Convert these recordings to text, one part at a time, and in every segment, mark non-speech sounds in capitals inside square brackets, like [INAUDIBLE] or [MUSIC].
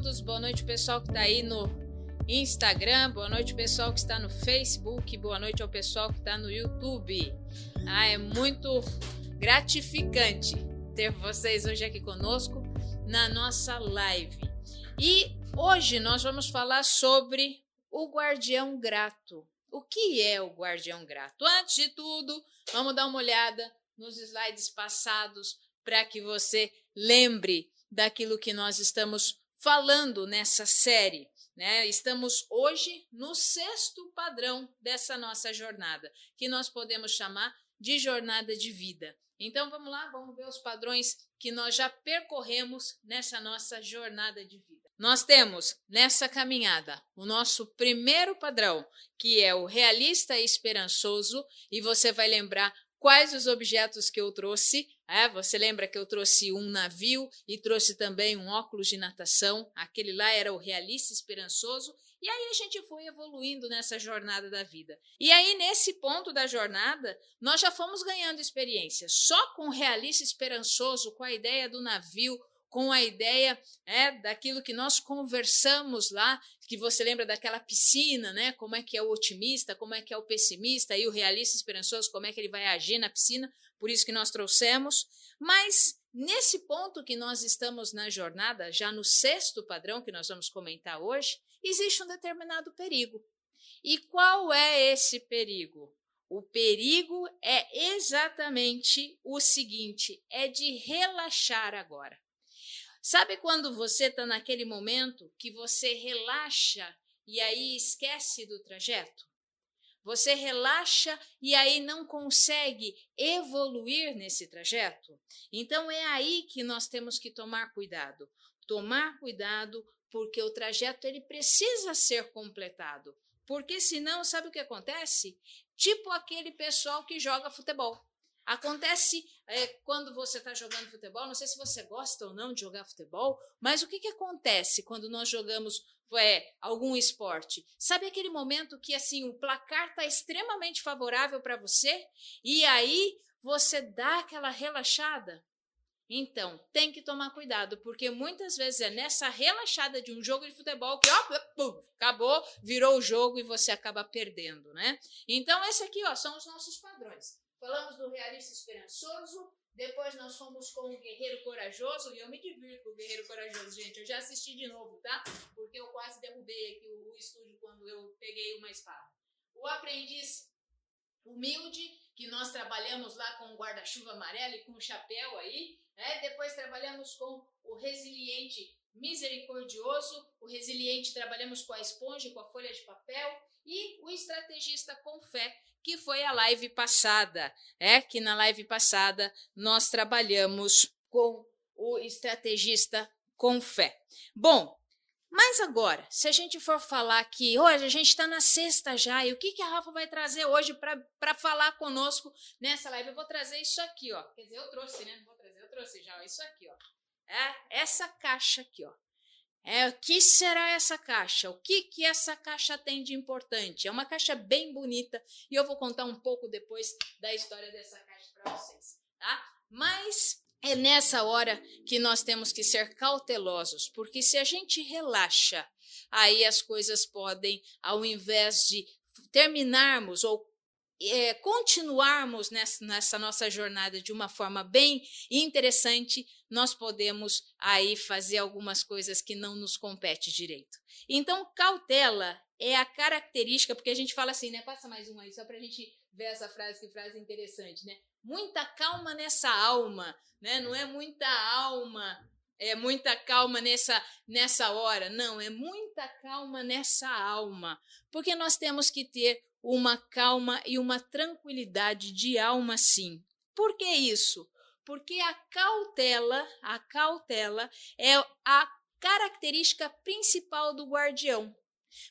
todos, boa noite pessoal que está aí no Instagram, boa noite pessoal que está no Facebook, boa noite ao pessoal que está no YouTube. Ah, é muito gratificante ter vocês hoje aqui conosco na nossa live. E hoje nós vamos falar sobre o guardião grato. O que é o guardião grato? Antes de tudo, vamos dar uma olhada nos slides passados para que você lembre daquilo que nós estamos falando nessa série. Né? Estamos hoje no sexto padrão dessa nossa jornada, que nós podemos chamar de jornada de vida. Então vamos lá, vamos ver os padrões que nós já percorremos nessa nossa jornada de vida. Nós temos nessa caminhada o nosso primeiro padrão, que é o realista e esperançoso, e você vai lembrar quais os objetos que eu trouxe. É, você lembra que eu trouxe um navio e trouxe também um óculos de natação. Aquele lá era o realista esperançoso. E aí a gente foi evoluindo nessa jornada da vida. E aí, nesse ponto da jornada, nós já fomos ganhando experiência. Só com o realista esperançoso, com a ideia do navio, com a ideia é, daquilo que nós conversamos lá, que você lembra daquela piscina, né? Como é que é o otimista, como é que é o pessimista e o realista esperançoso, como é que ele vai agir na piscina, por isso que nós trouxemos. Mas nesse ponto que nós estamos na jornada, já no sexto padrão que nós vamos comentar hoje, existe um determinado perigo. E qual é esse perigo? O perigo é exatamente o seguinte: é de relaxar agora. Sabe quando você está naquele momento que você relaxa e aí esquece do trajeto? Você relaxa e aí não consegue evoluir nesse trajeto? Então é aí que nós temos que tomar cuidado. Tomar cuidado porque o trajeto ele precisa ser completado. Porque senão, sabe o que acontece? Tipo aquele pessoal que joga futebol. Acontece é, quando você está jogando futebol, não sei se você gosta ou não de jogar futebol, mas o que, que acontece quando nós jogamos é, algum esporte? Sabe aquele momento que assim o placar está extremamente favorável para você e aí você dá aquela relaxada? Então, tem que tomar cuidado, porque muitas vezes é nessa relaxada de um jogo de futebol que, ó, pum, acabou, virou o jogo e você acaba perdendo, né? Então, esse aqui, ó, são os nossos padrões. Falamos do realista esperançoso, depois nós fomos com o guerreiro corajoso, e eu me divirto com o guerreiro corajoso, gente. Eu já assisti de novo, tá? Porque eu quase derrubei aqui o, o estúdio quando eu peguei uma espada. O aprendiz humilde, que nós trabalhamos lá com o guarda-chuva amarelo e com o chapéu aí, né? Depois trabalhamos com o resiliente misericordioso, o resiliente trabalhamos com a esponja, com a folha de papel, e o estrategista com fé, que foi a live passada, é que na live passada nós trabalhamos com o estrategista com fé. Bom, mas agora, se a gente for falar que hoje a gente está na sexta já, e o que, que a Rafa vai trazer hoje para falar conosco nessa live? Eu vou trazer isso aqui, ó. Quer dizer, eu trouxe, né? Não vou trazer, eu trouxe já, ó, isso aqui, ó. É essa caixa aqui, ó. É, o que será essa caixa? O que, que essa caixa tem de importante? É uma caixa bem bonita e eu vou contar um pouco depois da história dessa caixa para vocês, tá? Mas é nessa hora que nós temos que ser cautelosos, porque se a gente relaxa, aí as coisas podem, ao invés de terminarmos ou é, continuarmos nessa, nessa, nossa jornada de uma forma bem interessante, nós podemos aí fazer algumas coisas que não nos compete direito. Então, cautela é a característica, porque a gente fala assim, né? Passa mais um aí, só para a gente ver essa frase, que frase interessante, né? Muita calma nessa alma, né? Não é muita alma, é muita calma nessa, nessa hora. Não, é muita calma nessa alma. Porque nós temos que ter uma calma e uma tranquilidade de alma, sim. Por que isso? Porque a cautela, a cautela é a característica principal do guardião.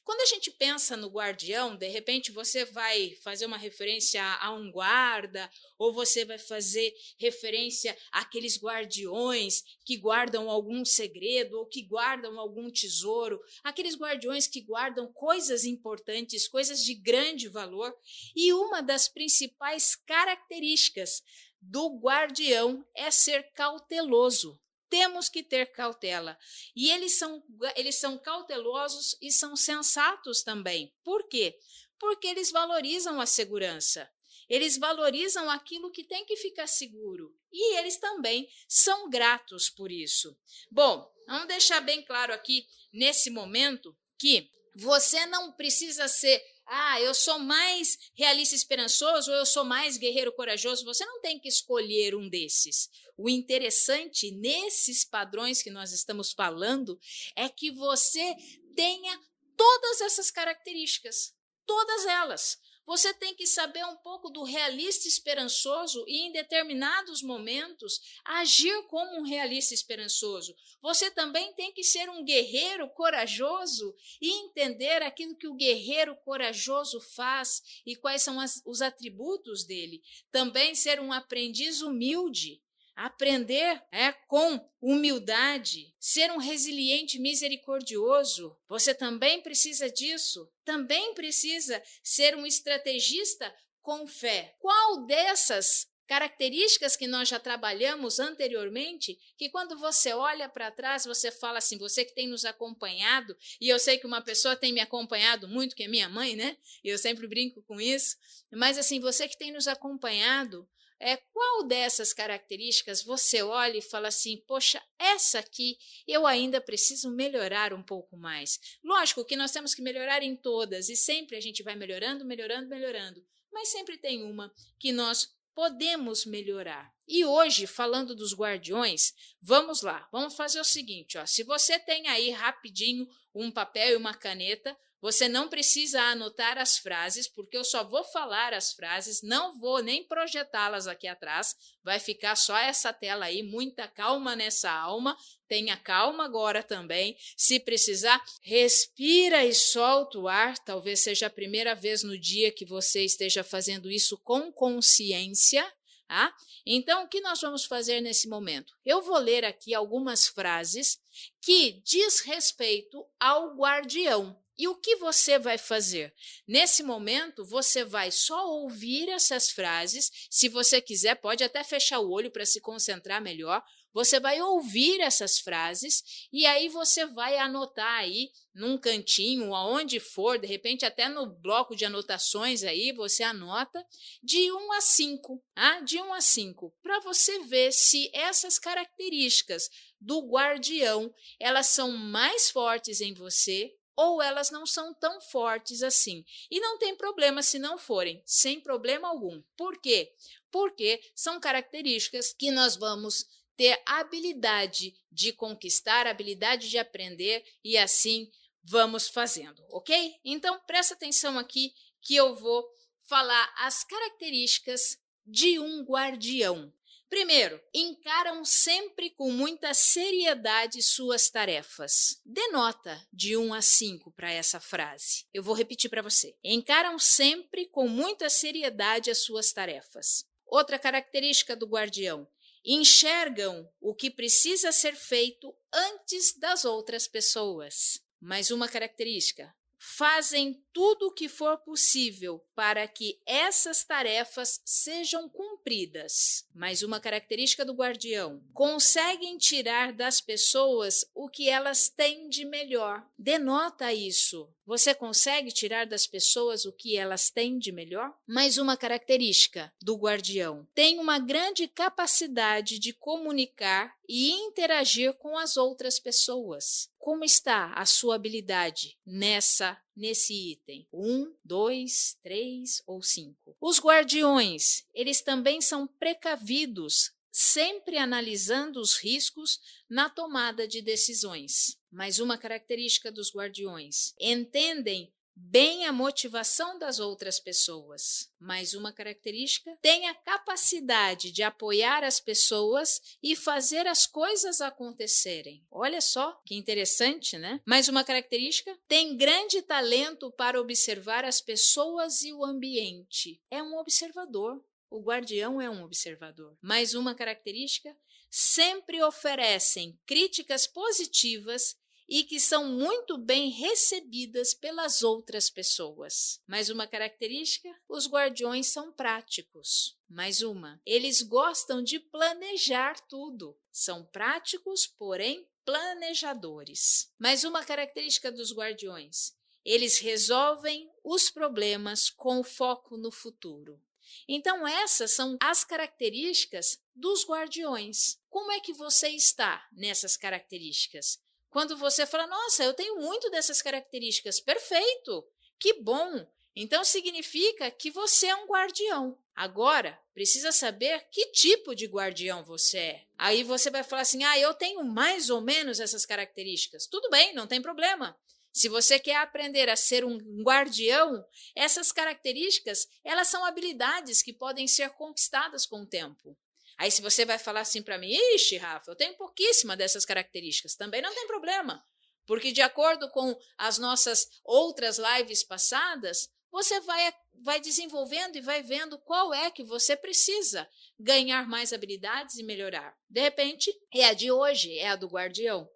Quando a gente pensa no guardião, de repente você vai fazer uma referência a um guarda, ou você vai fazer referência àqueles guardiões que guardam algum segredo ou que guardam algum tesouro, aqueles guardiões que guardam coisas importantes, coisas de grande valor. E uma das principais características do guardião é ser cauteloso. Temos que ter cautela. E eles são, eles são cautelosos e são sensatos também. Por quê? Porque eles valorizam a segurança. Eles valorizam aquilo que tem que ficar seguro. E eles também são gratos por isso. Bom, vamos deixar bem claro aqui, nesse momento, que você não precisa ser ah, eu sou mais realista esperançoso ou eu sou mais guerreiro corajoso. Você não tem que escolher um desses. O interessante nesses padrões que nós estamos falando é que você tenha todas essas características, todas elas. Você tem que saber um pouco do realista esperançoso e, em determinados momentos, agir como um realista esperançoso. Você também tem que ser um guerreiro corajoso e entender aquilo que o guerreiro corajoso faz e quais são as, os atributos dele. Também ser um aprendiz humilde aprender é, com humildade, ser um resiliente misericordioso. Você também precisa disso. Também precisa ser um estrategista com fé. Qual dessas características que nós já trabalhamos anteriormente, que quando você olha para trás, você fala assim, você que tem nos acompanhado, e eu sei que uma pessoa tem me acompanhado muito, que é minha mãe, né? E eu sempre brinco com isso, mas assim, você que tem nos acompanhado, é, qual dessas características você olha e fala assim: poxa, essa aqui eu ainda preciso melhorar um pouco mais? Lógico que nós temos que melhorar em todas e sempre a gente vai melhorando, melhorando, melhorando, mas sempre tem uma que nós podemos melhorar. E hoje, falando dos guardiões, vamos lá, vamos fazer o seguinte: ó, se você tem aí rapidinho um papel e uma caneta, você não precisa anotar as frases, porque eu só vou falar as frases, não vou nem projetá-las aqui atrás. Vai ficar só essa tela aí, muita calma nessa alma. Tenha calma agora também. Se precisar, respira e solta o ar. Talvez seja a primeira vez no dia que você esteja fazendo isso com consciência. Tá? Então, o que nós vamos fazer nesse momento? Eu vou ler aqui algumas frases que diz respeito ao guardião. E o que você vai fazer? Nesse momento, você vai só ouvir essas frases. Se você quiser, pode até fechar o olho para se concentrar melhor. Você vai ouvir essas frases e aí você vai anotar aí num cantinho, aonde for, de repente até no bloco de anotações aí, você anota de 1 a 5, ah, de 1 a 5, para você ver se essas características do guardião, elas são mais fortes em você ou elas não são tão fortes assim. E não tem problema se não forem, sem problema algum. Por quê? Porque são características que nós vamos ter habilidade de conquistar, habilidade de aprender e assim vamos fazendo, ok? Então presta atenção aqui que eu vou falar as características de um guardião. Primeiro, encaram sempre com muita seriedade suas tarefas. Dê nota de 1 a 5 para essa frase. Eu vou repetir para você. Encaram sempre com muita seriedade as suas tarefas. Outra característica do guardião: enxergam o que precisa ser feito antes das outras pessoas. Mais uma característica: fazem tudo o que for possível para que essas tarefas sejam cumpridas. Mais uma característica do guardião: conseguem tirar das pessoas o que elas têm de melhor. Denota isso. Você consegue tirar das pessoas o que elas têm de melhor? Mais uma característica do guardião: tem uma grande capacidade de comunicar e interagir com as outras pessoas. Como está a sua habilidade nessa nesse item? Um, dois, três ou cinco? Os guardiões, eles também são precavidos, sempre analisando os riscos na tomada de decisões. Mais uma característica dos guardiões: entendem bem a motivação das outras pessoas. Mais uma característica: tem a capacidade de apoiar as pessoas e fazer as coisas acontecerem. Olha só que interessante, né? Mais uma característica: tem grande talento para observar as pessoas e o ambiente. É um observador. O guardião é um observador. Mais uma característica: sempre oferecem críticas positivas e que são muito bem recebidas pelas outras pessoas. Mais uma característica: os guardiões são práticos. Mais uma, eles gostam de planejar tudo. São práticos, porém planejadores. Mais uma característica dos guardiões: eles resolvem os problemas com foco no futuro. Então, essas são as características dos guardiões. Como é que você está nessas características? Quando você fala, nossa, eu tenho muito dessas características, perfeito, que bom. Então significa que você é um guardião. Agora, precisa saber que tipo de guardião você é. Aí você vai falar assim: ah, eu tenho mais ou menos essas características. Tudo bem, não tem problema. Se você quer aprender a ser um guardião, essas características, elas são habilidades que podem ser conquistadas com o tempo. Aí, se você vai falar assim para mim, ixi, Rafa, eu tenho pouquíssima dessas características, também não tem problema. Porque, de acordo com as nossas outras lives passadas, você vai, vai desenvolvendo e vai vendo qual é que você precisa ganhar mais habilidades e melhorar. De repente, é a de hoje, é a do guardião.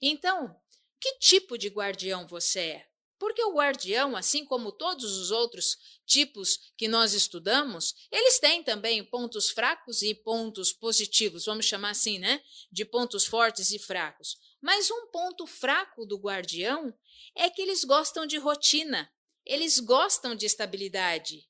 Então, que tipo de guardião você é? Porque o guardião, assim como todos os outros tipos que nós estudamos, eles têm também pontos fracos e pontos positivos, vamos chamar assim, né? De pontos fortes e fracos. Mas um ponto fraco do guardião é que eles gostam de rotina, eles gostam de estabilidade.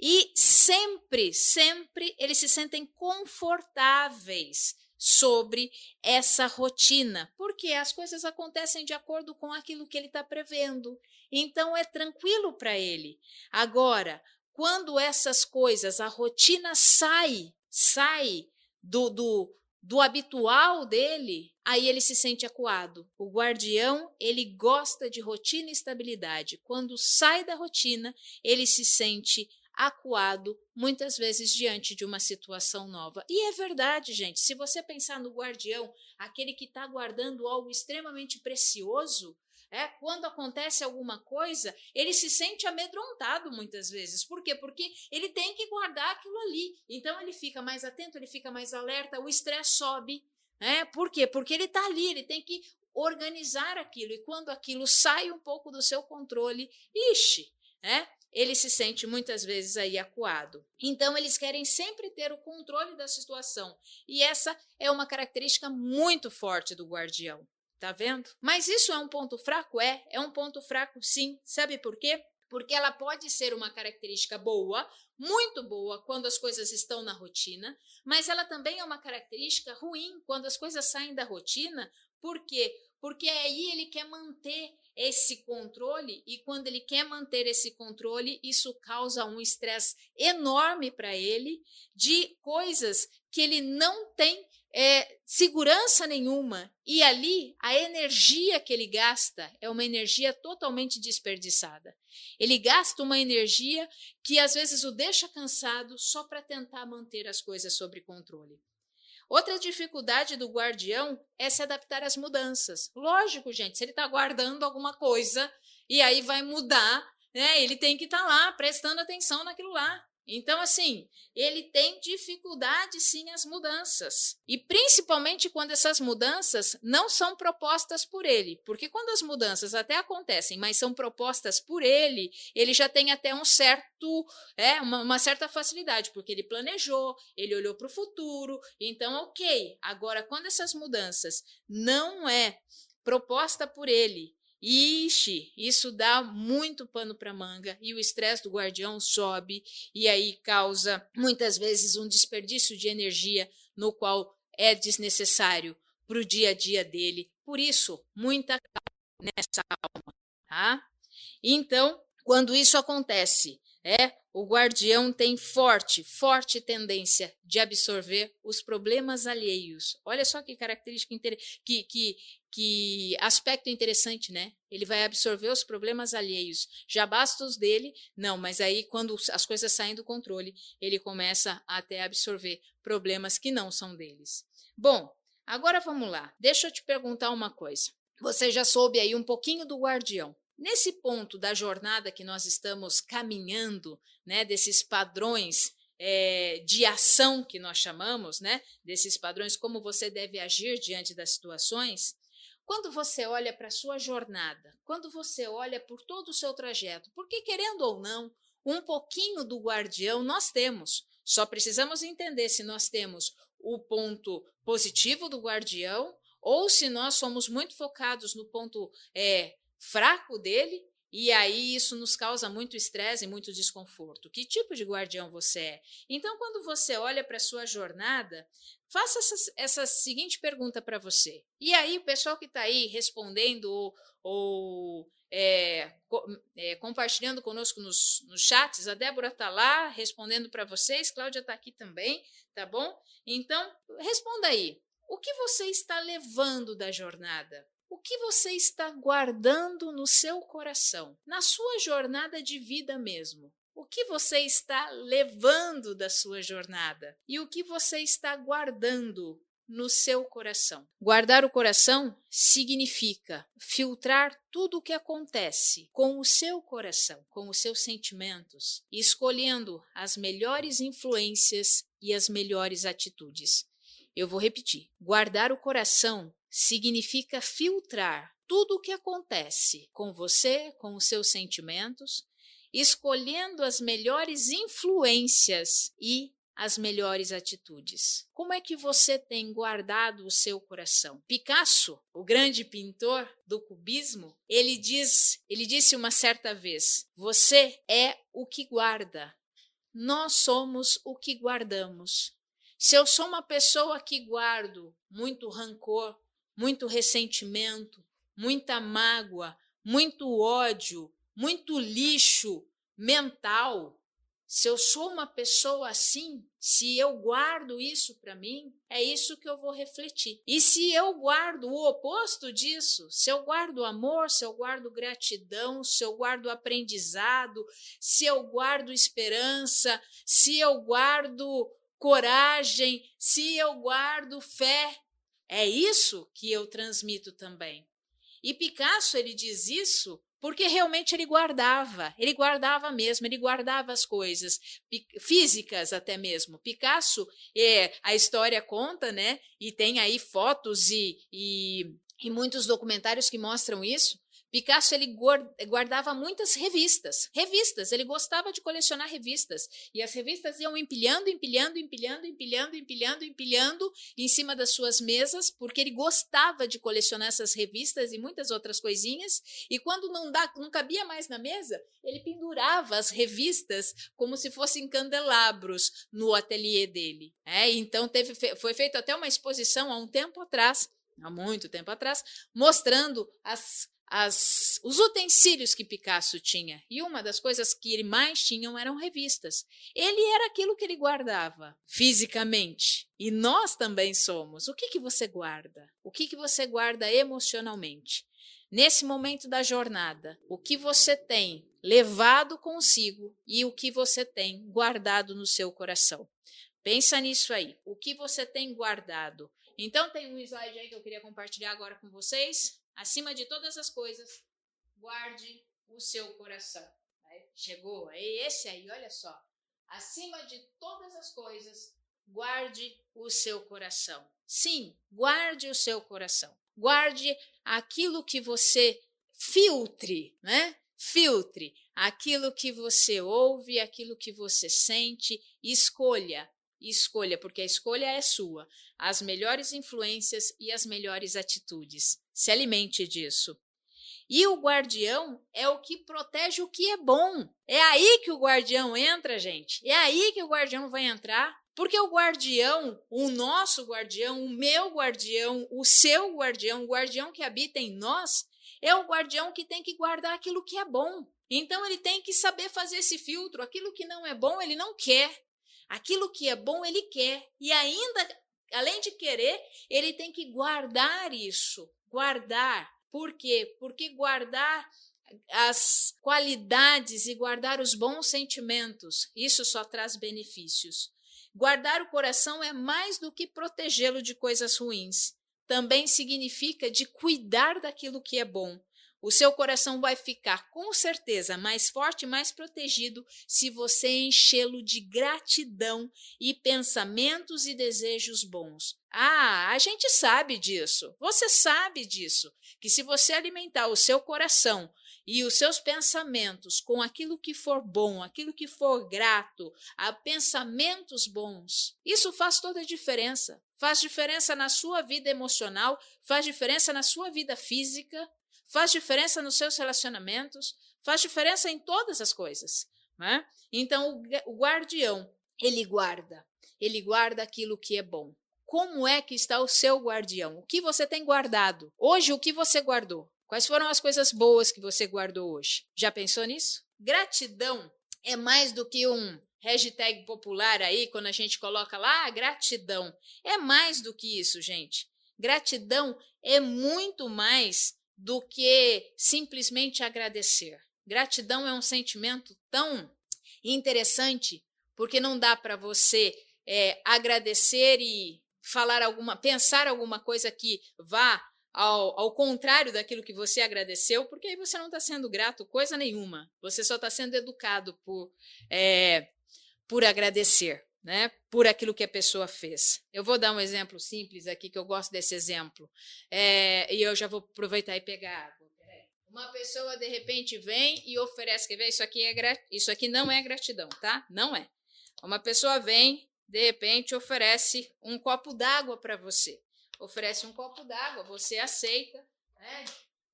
E sempre, sempre eles se sentem confortáveis sobre essa rotina, porque as coisas acontecem de acordo com aquilo que ele está prevendo. Então é tranquilo para ele. Agora, quando essas coisas, a rotina sai, sai do, do, do habitual dele, aí ele se sente acuado. O guardião, ele gosta de rotina e estabilidade. Quando sai da rotina, ele se sente acuado, muitas vezes diante de uma situação nova. E é verdade, gente, se você pensar no guardião, aquele que está guardando algo extremamente precioso, é, quando acontece alguma coisa, ele se sente amedrontado muitas vezes. Por quê? Porque ele tem que guardar aquilo ali. Então ele fica mais atento, ele fica mais alerta, o estresse sobe. É, por quê? Porque ele está ali, ele tem que organizar aquilo. E quando aquilo sai um pouco do seu controle, ixi, é, ele se sente muitas vezes aí acuado. Então, eles querem sempre ter o controle da situação. E essa é uma característica muito forte do guardião. Tá vendo? Mas isso é um ponto fraco? É, é um ponto fraco, sim. Sabe por quê? Porque ela pode ser uma característica boa, muito boa, quando as coisas estão na rotina, mas ela também é uma característica ruim quando as coisas saem da rotina. Por quê? Porque aí ele quer manter esse controle e quando ele quer manter esse controle, isso causa um estresse enorme para ele de coisas que ele não tem é, segurança nenhuma. E ali a energia que ele gasta é uma energia totalmente desperdiçada. Ele gasta uma energia que às vezes o deixa cansado só para tentar manter as coisas sob controle. Outra dificuldade do guardião é se adaptar às mudanças. Lógico, gente, se ele está guardando alguma coisa e aí vai mudar, né? Ele tem que estar tá lá prestando atenção naquilo lá. Então, assim, ele tem dificuldade sim às mudanças. E principalmente quando essas mudanças não são propostas por ele. Porque quando as mudanças até acontecem, mas são propostas por ele, ele já tem até um certo, é, uma, uma certa facilidade, porque ele planejou, ele olhou para o futuro. Então, ok. Agora, quando essas mudanças não é proposta por ele, Ixi, isso dá muito pano para manga e o estresse do guardião sobe e aí causa muitas vezes um desperdício de energia no qual é desnecessário para o dia a dia dele. Por isso, muita calma nessa alma, tá? Então, quando isso acontece, é o guardião tem forte, forte tendência de absorver os problemas alheios. Olha só que característica que, que, que aspecto interessante, né? Ele vai absorver os problemas alheios. Já basta os dele? Não, mas aí quando as coisas saem do controle, ele começa a até absorver problemas que não são deles. Bom, agora vamos lá. Deixa eu te perguntar uma coisa. Você já soube aí um pouquinho do guardião. Nesse ponto da jornada que nós estamos caminhando, né, desses padrões é, de ação que nós chamamos, né, desses padrões, como você deve agir diante das situações, quando você olha para a sua jornada, quando você olha por todo o seu trajeto, porque querendo ou não, um pouquinho do guardião nós temos. Só precisamos entender se nós temos o ponto positivo do guardião ou se nós somos muito focados no ponto é, fraco dele e aí isso nos causa muito estresse e muito desconforto. Que tipo de guardião você é? Então, quando você olha para a sua jornada, faça essa, essa seguinte pergunta para você. E aí, o pessoal que está aí respondendo ou, ou é, é, compartilhando conosco nos, nos chats, a Débora está lá respondendo para vocês, Cláudia está aqui também, tá bom? Então, responda aí. O que você está levando da jornada? O que você está guardando no seu coração, na sua jornada de vida mesmo? O que você está levando da sua jornada e o que você está guardando no seu coração. Guardar o coração significa filtrar tudo o que acontece com o seu coração, com os seus sentimentos, escolhendo as melhores influências e as melhores atitudes. Eu vou repetir: guardar o coração significa filtrar tudo o que acontece com você, com os seus sentimentos, escolhendo as melhores influências e as melhores atitudes. Como é que você tem guardado o seu coração? Picasso, o grande pintor do cubismo, ele diz, ele disse uma certa vez: "Você é o que guarda. Nós somos o que guardamos." Se eu sou uma pessoa que guardo muito rancor, muito ressentimento, muita mágoa, muito ódio, muito lixo mental. Se eu sou uma pessoa assim, se eu guardo isso para mim, é isso que eu vou refletir. E se eu guardo o oposto disso, se eu guardo amor, se eu guardo gratidão, se eu guardo aprendizado, se eu guardo esperança, se eu guardo coragem, se eu guardo fé, é isso que eu transmito também. E Picasso ele diz isso porque realmente ele guardava, ele guardava mesmo, ele guardava as coisas físicas até mesmo. Picasso, é, a história conta, né? E tem aí fotos e, e, e muitos documentários que mostram isso. Picasso ele guardava muitas revistas, revistas, ele gostava de colecionar revistas, e as revistas iam empilhando, empilhando, empilhando, empilhando, empilhando, empilhando em cima das suas mesas, porque ele gostava de colecionar essas revistas e muitas outras coisinhas, e quando não, dá, não cabia mais na mesa, ele pendurava as revistas como se fossem candelabros no ateliê dele. É, então teve, foi feita até uma exposição há um tempo atrás, há muito tempo atrás, mostrando as as, os utensílios que Picasso tinha. E uma das coisas que ele mais tinha eram revistas. Ele era aquilo que ele guardava fisicamente. E nós também somos. O que, que você guarda? O que, que você guarda emocionalmente? Nesse momento da jornada, o que você tem levado consigo e o que você tem guardado no seu coração? Pensa nisso aí. O que você tem guardado? Então, tem um slide aí que eu queria compartilhar agora com vocês. Acima de todas as coisas, guarde o seu coração. Aí, chegou, aí esse aí, olha só. Acima de todas as coisas, guarde o seu coração. Sim, guarde o seu coração. Guarde aquilo que você filtre, né? Filtre aquilo que você ouve, aquilo que você sente, escolha escolha, porque a escolha é sua, as melhores influências e as melhores atitudes. Se alimente disso. E o guardião é o que protege o que é bom. É aí que o guardião entra, gente. É aí que o guardião vai entrar. Porque o guardião, o nosso guardião, o meu guardião, o seu guardião, o guardião que habita em nós, é o guardião que tem que guardar aquilo que é bom. Então ele tem que saber fazer esse filtro. Aquilo que não é bom, ele não quer. Aquilo que é bom, ele quer. E ainda, além de querer, ele tem que guardar isso. Guardar. Por quê? Porque guardar as qualidades e guardar os bons sentimentos, isso só traz benefícios. Guardar o coração é mais do que protegê-lo de coisas ruins. Também significa de cuidar daquilo que é bom. O seu coração vai ficar com certeza mais forte, mais protegido se você enchê-lo de gratidão e pensamentos e desejos bons. Ah, a gente sabe disso. Você sabe disso, que se você alimentar o seu coração e os seus pensamentos com aquilo que for bom, aquilo que for grato, a pensamentos bons, isso faz toda a diferença. Faz diferença na sua vida emocional, faz diferença na sua vida física, faz diferença nos seus relacionamentos, faz diferença em todas as coisas. Né? Então, o guardião, ele guarda, ele guarda aquilo que é bom. Como é que está o seu guardião? O que você tem guardado? Hoje, o que você guardou? Quais foram as coisas boas que você guardou hoje? Já pensou nisso? Gratidão é mais do que um hashtag popular aí, quando a gente coloca lá, ah, gratidão. É mais do que isso, gente. Gratidão é muito mais do que simplesmente agradecer. Gratidão é um sentimento tão interessante, porque não dá para você é, agradecer e falar alguma, pensar alguma coisa que vá ao, ao contrário daquilo que você agradeceu, porque aí você não está sendo grato coisa nenhuma. Você só está sendo educado por, é, por agradecer né, por aquilo que a pessoa fez. Eu vou dar um exemplo simples aqui, que eu gosto desse exemplo, é, e eu já vou aproveitar e pegar água. Uma pessoa de repente vem e oferece, quer ver? Isso aqui, é, isso aqui não é gratidão, tá? Não é. Uma pessoa vem, de repente, oferece um copo d'água para você. Oferece um copo d'água, você aceita, né?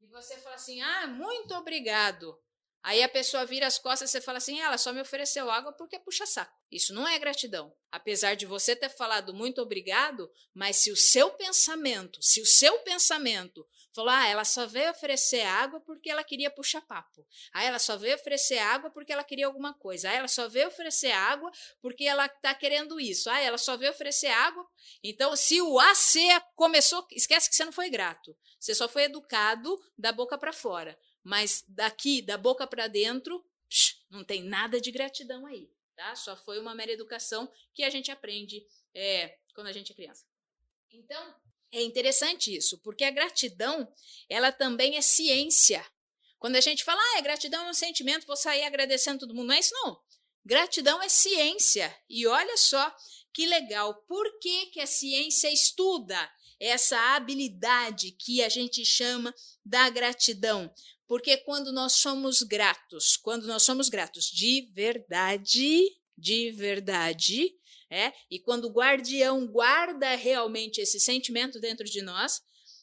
E você fala assim: ah, muito obrigado. Aí a pessoa vira as costas e você fala assim: ela só me ofereceu água porque puxa saco. Isso não é gratidão. Apesar de você ter falado muito obrigado, mas se o seu pensamento, se o seu pensamento falou, ah, ela só veio oferecer água porque ela queria puxar papo. Ah, ela só veio oferecer água porque ela queria alguma coisa. Ah, ela só veio oferecer água porque ela está querendo isso. Ah, ela só veio oferecer água. Então, se o AC começou, esquece que você não foi grato. Você só foi educado da boca para fora. Mas daqui, da boca para dentro, psh, não tem nada de gratidão aí tá? Só foi uma mera educação que a gente aprende é, quando a gente é criança. Então, é interessante isso, porque a gratidão, ela também é ciência. Quando a gente fala, ah, é gratidão é um sentimento, vou sair agradecendo todo mundo, não é isso não. Gratidão é ciência. E olha só que legal, por que, que a ciência estuda essa habilidade que a gente chama da gratidão? Porque quando nós somos gratos, quando nós somos gratos de verdade, de verdade, é, e quando o guardião guarda realmente esse sentimento dentro de nós,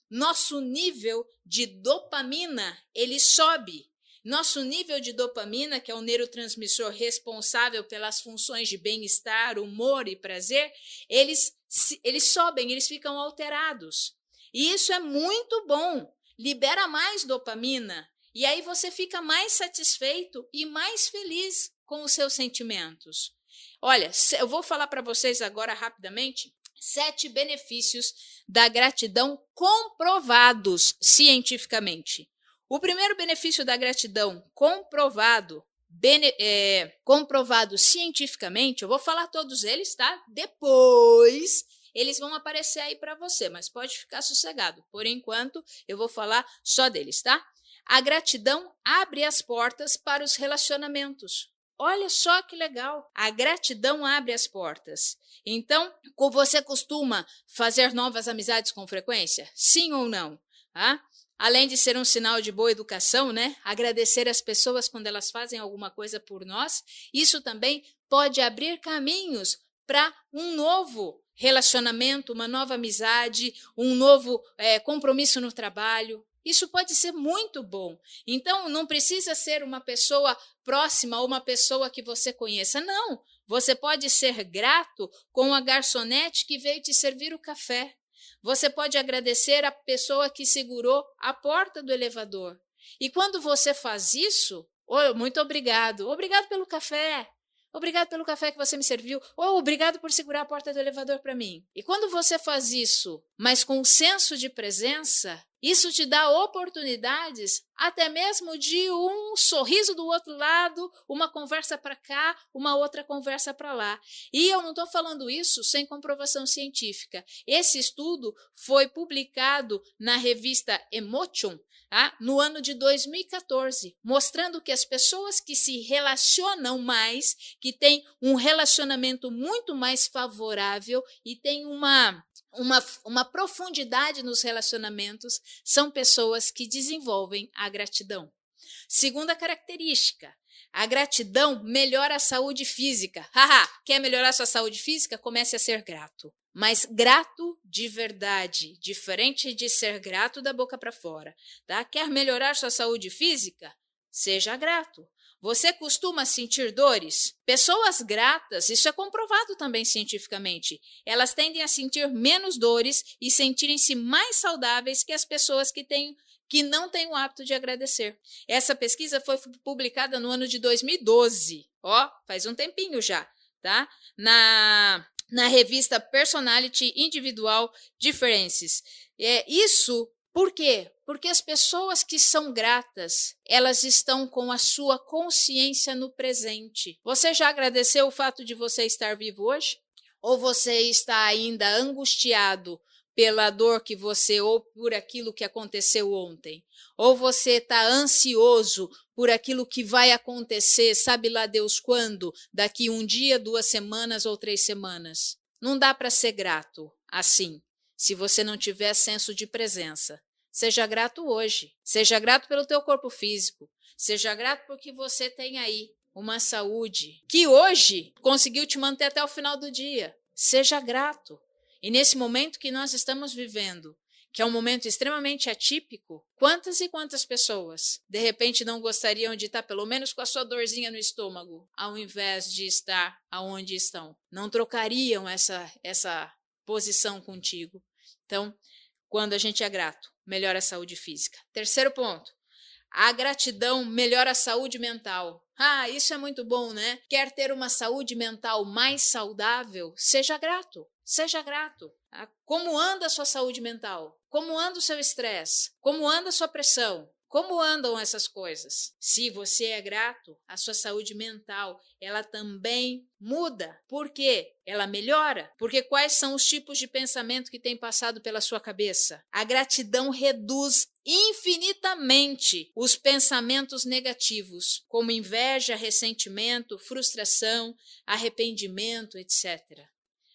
nosso nível de dopamina, ele sobe. Nosso nível de dopamina, que é o neurotransmissor responsável pelas funções de bem-estar, humor e prazer, eles, eles sobem, eles ficam alterados. E isso é muito bom. Libera mais dopamina, e aí você fica mais satisfeito e mais feliz com os seus sentimentos. Olha, eu vou falar para vocês agora rapidamente sete benefícios da gratidão comprovados cientificamente. O primeiro benefício da gratidão comprovado, bene, é, comprovado cientificamente, eu vou falar todos eles, tá? Depois eles vão aparecer aí para você, mas pode ficar sossegado. Por enquanto, eu vou falar só deles, tá? A gratidão abre as portas para os relacionamentos. Olha só que legal. A gratidão abre as portas. Então, você costuma fazer novas amizades com frequência? Sim ou não? Ah? Além de ser um sinal de boa educação, né? Agradecer as pessoas quando elas fazem alguma coisa por nós, isso também pode abrir caminhos para um novo relacionamento, uma nova amizade, um novo é, compromisso no trabalho. Isso pode ser muito bom. Então, não precisa ser uma pessoa próxima ou uma pessoa que você conheça. Não. Você pode ser grato com a garçonete que veio te servir o café. Você pode agradecer a pessoa que segurou a porta do elevador. E quando você faz isso, oh, muito obrigado. Obrigado pelo café. Obrigado pelo café que você me serviu. Ou obrigado por segurar a porta do elevador para mim. E quando você faz isso, mas com um senso de presença, Isso te dá oportunidades até mesmo de um sorriso do outro lado, uma conversa para cá, uma outra conversa para lá. E eu não estou falando isso sem comprovação científica. Esse estudo foi publicado na revista Emotion tá? no ano de 2014, mostrando que as pessoas que se relacionam mais, que têm um relacionamento muito mais favorável e têm uma uma, uma profundidade nos relacionamentos são pessoas que desenvolvem a gratidão. Segunda característica, a gratidão melhora a saúde física. Haha, quer melhorar sua saúde física? Comece a ser grato. Mas grato de verdade, diferente de ser grato da boca para fora. Tá? Quer melhorar sua saúde física? Seja grato. Você costuma sentir dores? Pessoas gratas, isso é comprovado também cientificamente, elas tendem a sentir menos dores e sentirem-se mais saudáveis que as pessoas que têm que não têm o hábito de agradecer. Essa pesquisa foi publicada no ano de 2012. Ó, faz um tempinho já, tá? Na na revista Personality Individual Differences. É, isso por quê? Porque as pessoas que são gratas, elas estão com a sua consciência no presente. Você já agradeceu o fato de você estar vivo hoje? Ou você está ainda angustiado pela dor que você ou por aquilo que aconteceu ontem? Ou você está ansioso por aquilo que vai acontecer, sabe lá Deus quando? Daqui um dia, duas semanas ou três semanas? Não dá para ser grato assim, se você não tiver senso de presença. Seja grato hoje. Seja grato pelo teu corpo físico. Seja grato porque você tem aí uma saúde que hoje conseguiu te manter até o final do dia. Seja grato. E nesse momento que nós estamos vivendo, que é um momento extremamente atípico, quantas e quantas pessoas de repente não gostariam de estar pelo menos com a sua dorzinha no estômago, ao invés de estar aonde estão? Não trocariam essa essa posição contigo. Então, quando a gente é grato, melhora a saúde física. Terceiro ponto, a gratidão melhora a saúde mental. Ah, isso é muito bom, né? Quer ter uma saúde mental mais saudável? Seja grato. Seja grato. Ah, como anda a sua saúde mental? Como anda o seu estresse? Como anda a sua pressão? Como andam essas coisas? Se você é grato, a sua saúde mental, ela também muda. Por quê? Ela melhora. Porque quais são os tipos de pensamento que tem passado pela sua cabeça? A gratidão reduz infinitamente os pensamentos negativos, como inveja, ressentimento, frustração, arrependimento, etc.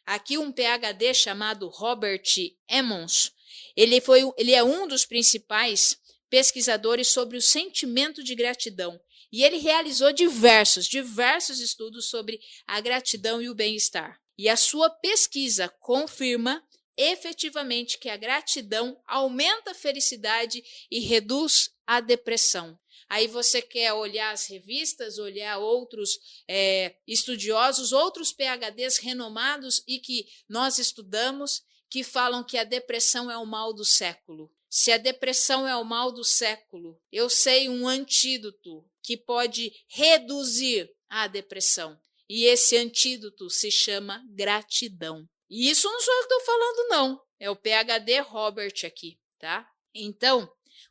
Aqui um PhD chamado Robert Emmons, ele, foi, ele é um dos principais pesquisadores sobre o sentimento de gratidão. E ele realizou diversos, diversos estudos sobre a gratidão e o bem-estar. E a sua pesquisa confirma efetivamente que a gratidão aumenta a felicidade e reduz a depressão. Aí você quer olhar as revistas, olhar outros é, estudiosos, outros PhDs renomados e que nós estudamos, que falam que a depressão é o mal do século. Se a depressão é o mal do século, eu sei um antídoto que pode reduzir a depressão. E esse antídoto se chama gratidão. E isso não sou eu que estou falando, não. É o PhD Robert aqui, tá? Então,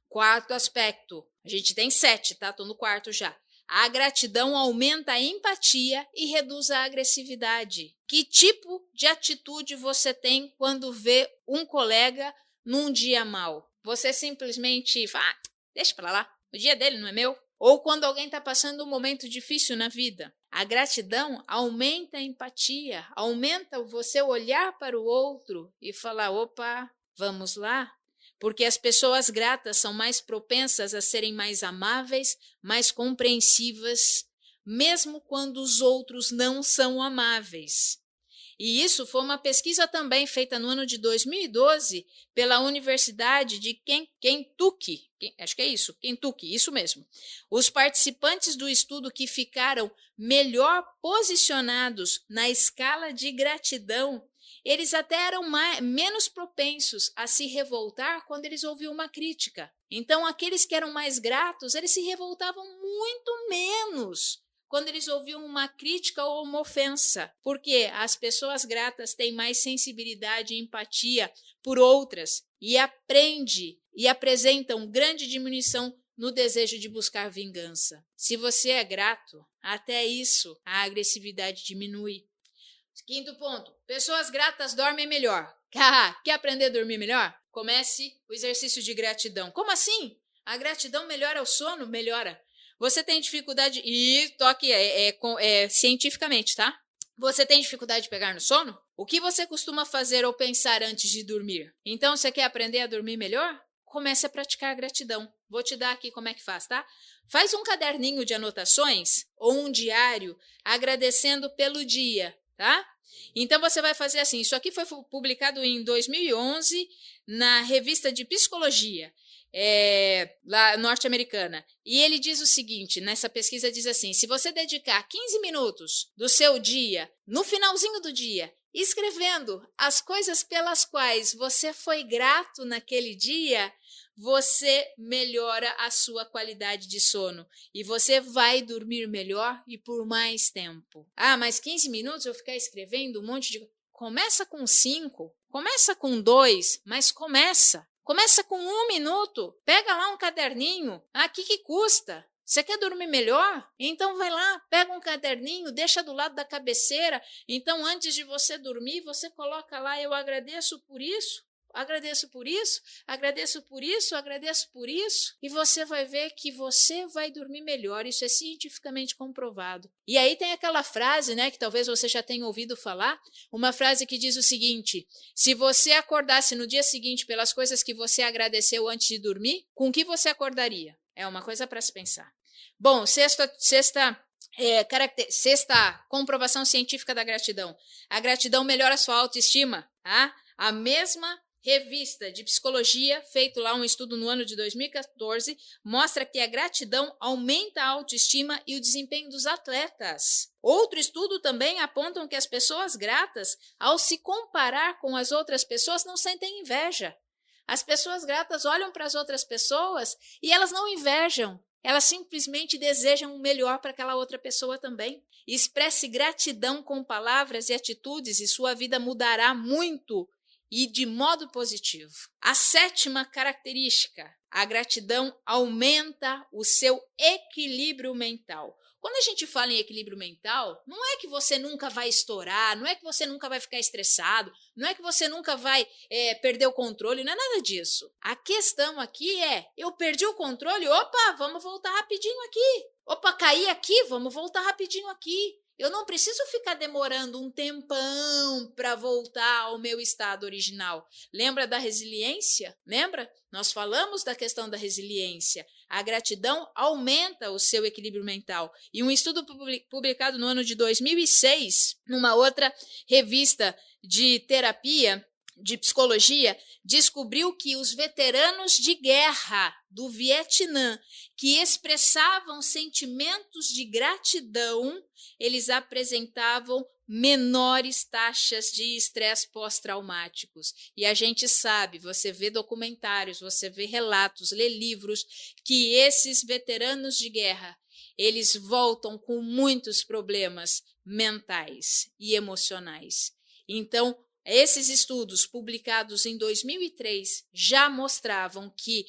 quarto aspecto. A gente tem sete, tá? Estou no quarto já. A gratidão aumenta a empatia e reduz a agressividade. Que tipo de atitude você tem quando vê um colega num dia mal? Você simplesmente fala, ah, deixa para lá, o dia dele não é meu. Ou quando alguém está passando um momento difícil na vida. A gratidão aumenta a empatia, aumenta você olhar para o outro e falar: opa, vamos lá. Porque as pessoas gratas são mais propensas a serem mais amáveis, mais compreensivas, mesmo quando os outros não são amáveis. E isso foi uma pesquisa também feita no ano de 2012 pela Universidade de Kentucky. Acho que é isso, Kentucky, isso mesmo. Os participantes do estudo que ficaram melhor posicionados na escala de gratidão, eles até eram mais, menos propensos a se revoltar quando eles ouviam uma crítica. Então, aqueles que eram mais gratos, eles se revoltavam muito menos quando eles ouviam uma crítica ou uma ofensa, porque as pessoas gratas têm mais sensibilidade e empatia por outras e aprende e apresentam grande diminuição no desejo de buscar vingança. Se você é grato, até isso a agressividade diminui. Quinto ponto: pessoas gratas dormem melhor. [LAUGHS] Quer aprender a dormir melhor? Comece o exercício de gratidão. Como assim? A gratidão melhora o sono? Melhora. Você tem dificuldade. E toque é, é, é, cientificamente, tá? Você tem dificuldade de pegar no sono? O que você costuma fazer ou pensar antes de dormir? Então, você quer aprender a dormir melhor? Comece a praticar gratidão. Vou te dar aqui como é que faz, tá? Faz um caderninho de anotações ou um diário agradecendo pelo dia, tá? Então você vai fazer assim. Isso aqui foi publicado em 2011 na revista de psicologia é, lá norte-americana. E ele diz o seguinte: nessa pesquisa diz assim: se você dedicar 15 minutos do seu dia, no finalzinho do dia, escrevendo as coisas pelas quais você foi grato naquele dia, você melhora a sua qualidade de sono e você vai dormir melhor e por mais tempo. Ah, mas 15 minutos eu ficar escrevendo um monte de. Começa com 5, começa com 2, mas começa. Começa com um minuto. Pega lá um caderninho. Ah, que que custa? Você quer dormir melhor? Então vai lá, pega um caderninho, deixa do lado da cabeceira. Então, antes de você dormir, você coloca lá: Eu agradeço por isso. Agradeço por isso, agradeço por isso, agradeço por isso, e você vai ver que você vai dormir melhor. Isso é cientificamente comprovado. E aí tem aquela frase, né, que talvez você já tenha ouvido falar, uma frase que diz o seguinte: se você acordasse no dia seguinte pelas coisas que você agradeceu antes de dormir, com que você acordaria? É uma coisa para se pensar. Bom, sexta, sexta é. Sexta comprovação científica da gratidão. A gratidão melhora a sua autoestima. Tá? A mesma revista de psicologia, feito lá um estudo no ano de 2014, mostra que a gratidão aumenta a autoestima e o desempenho dos atletas. Outro estudo também apontam que as pessoas gratas, ao se comparar com as outras pessoas, não sentem inveja. As pessoas gratas olham para as outras pessoas e elas não invejam, elas simplesmente desejam o melhor para aquela outra pessoa também. Expresse gratidão com palavras e atitudes e sua vida mudará muito e de modo positivo. A sétima característica, a gratidão aumenta o seu equilíbrio mental. Quando a gente fala em equilíbrio mental, não é que você nunca vai estourar, não é que você nunca vai ficar estressado, não é que você nunca vai é, perder o controle, não é nada disso. A questão aqui é: eu perdi o controle, opa, vamos voltar rapidinho aqui. Opa, caí aqui, vamos voltar rapidinho aqui. Eu não preciso ficar demorando um tempão para voltar ao meu estado original. Lembra da resiliência? Lembra? Nós falamos da questão da resiliência. A gratidão aumenta o seu equilíbrio mental. E um estudo publicado no ano de 2006, numa outra revista de terapia, de psicologia, descobriu que os veteranos de guerra do Vietnã que expressavam sentimentos de gratidão, eles apresentavam menores taxas de estresse pós-traumáticos. E a gente sabe, você vê documentários, você vê relatos, lê livros, que esses veteranos de guerra, eles voltam com muitos problemas mentais e emocionais. Então, esses estudos publicados em 2003 já mostravam que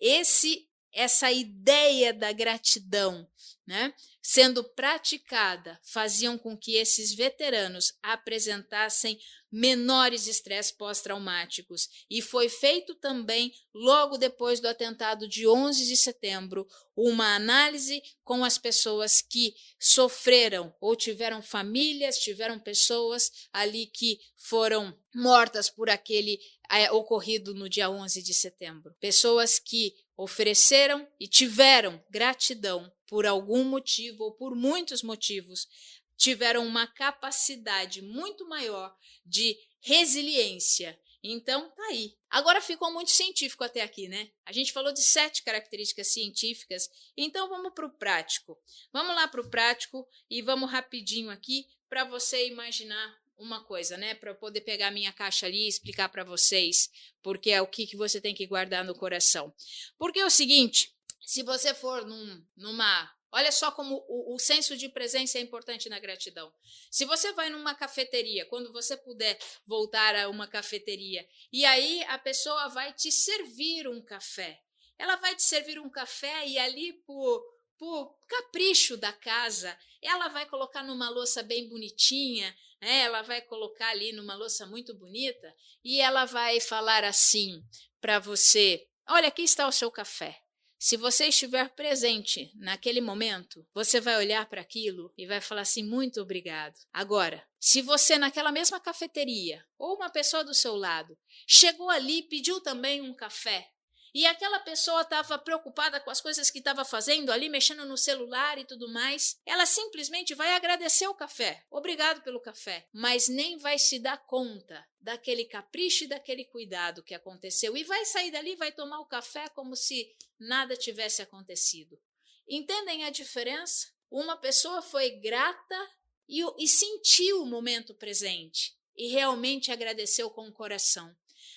esse essa ideia da gratidão, né, sendo praticada, faziam com que esses veteranos apresentassem menores estresses pós-traumáticos. E foi feito também, logo depois do atentado de 11 de setembro, uma análise com as pessoas que sofreram ou tiveram famílias, tiveram pessoas ali que foram mortas por aquele é, ocorrido no dia 11 de setembro. Pessoas que ofereceram e tiveram gratidão por algum motivo ou por muitos motivos, tiveram uma capacidade muito maior de resiliência. Então, tá aí. Agora ficou muito científico até aqui, né? A gente falou de sete características científicas, então vamos para o prático. Vamos lá para o prático e vamos rapidinho aqui para você imaginar uma coisa, né, para poder pegar minha caixa ali e explicar para vocês, porque é o que, que você tem que guardar no coração. Porque é o seguinte, se você for num, numa Olha só como o, o, senso de presença é importante na gratidão. Se você vai numa cafeteria, quando você puder voltar a uma cafeteria, e aí a pessoa vai te servir um café. Ela vai te servir um café e ali por, por capricho da casa, ela vai colocar numa louça bem bonitinha, né? ela vai colocar ali numa louça muito bonita e ela vai falar assim para você: Olha, aqui está o seu café. Se você estiver presente naquele momento, você vai olhar para aquilo e vai falar assim: muito obrigado. Agora, se você naquela mesma cafeteria ou uma pessoa do seu lado chegou ali e pediu também um café, e aquela pessoa estava preocupada com as coisas que estava fazendo ali, mexendo no celular e tudo mais. Ela simplesmente vai agradecer o café. Obrigado pelo café. Mas nem vai se dar conta daquele capricho e daquele cuidado que aconteceu. E vai sair dali, vai tomar o café como se nada tivesse acontecido. Entendem a diferença? Uma pessoa foi grata e, e sentiu o momento presente e realmente agradeceu com o coração.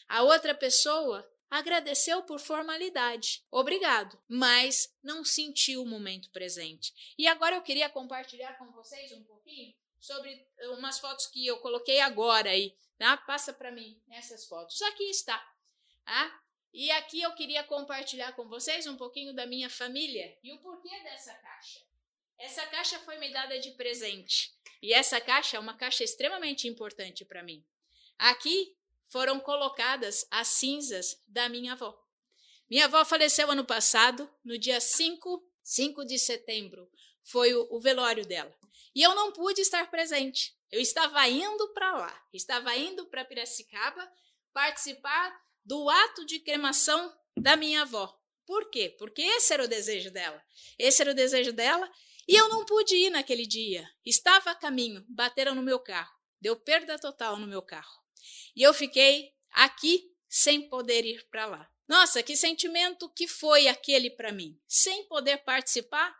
A outra pessoa agradeceu por formalidade, obrigado, mas não sentiu o momento presente. E agora eu queria compartilhar com vocês um pouquinho sobre umas fotos que eu coloquei agora aí, tá? Passa para mim essas fotos. Aqui está, tá? E aqui eu queria compartilhar com vocês um pouquinho da minha família e o porquê dessa caixa. Essa caixa foi me dada de presente e essa caixa é uma caixa extremamente importante para mim. Aqui foram colocadas as cinzas da minha avó. Minha avó faleceu ano passado, no dia 5, 5 de setembro. Foi o, o velório dela. E eu não pude estar presente. Eu estava indo para lá, estava indo para Piracicaba participar do ato de cremação da minha avó. Por quê? Porque esse era o desejo dela. Esse era o desejo dela e eu não pude ir naquele dia. Estava a caminho, bateram no meu carro. Deu perda total no meu carro. E eu fiquei aqui sem poder ir para lá. Nossa, que sentimento que foi aquele para mim, sem poder participar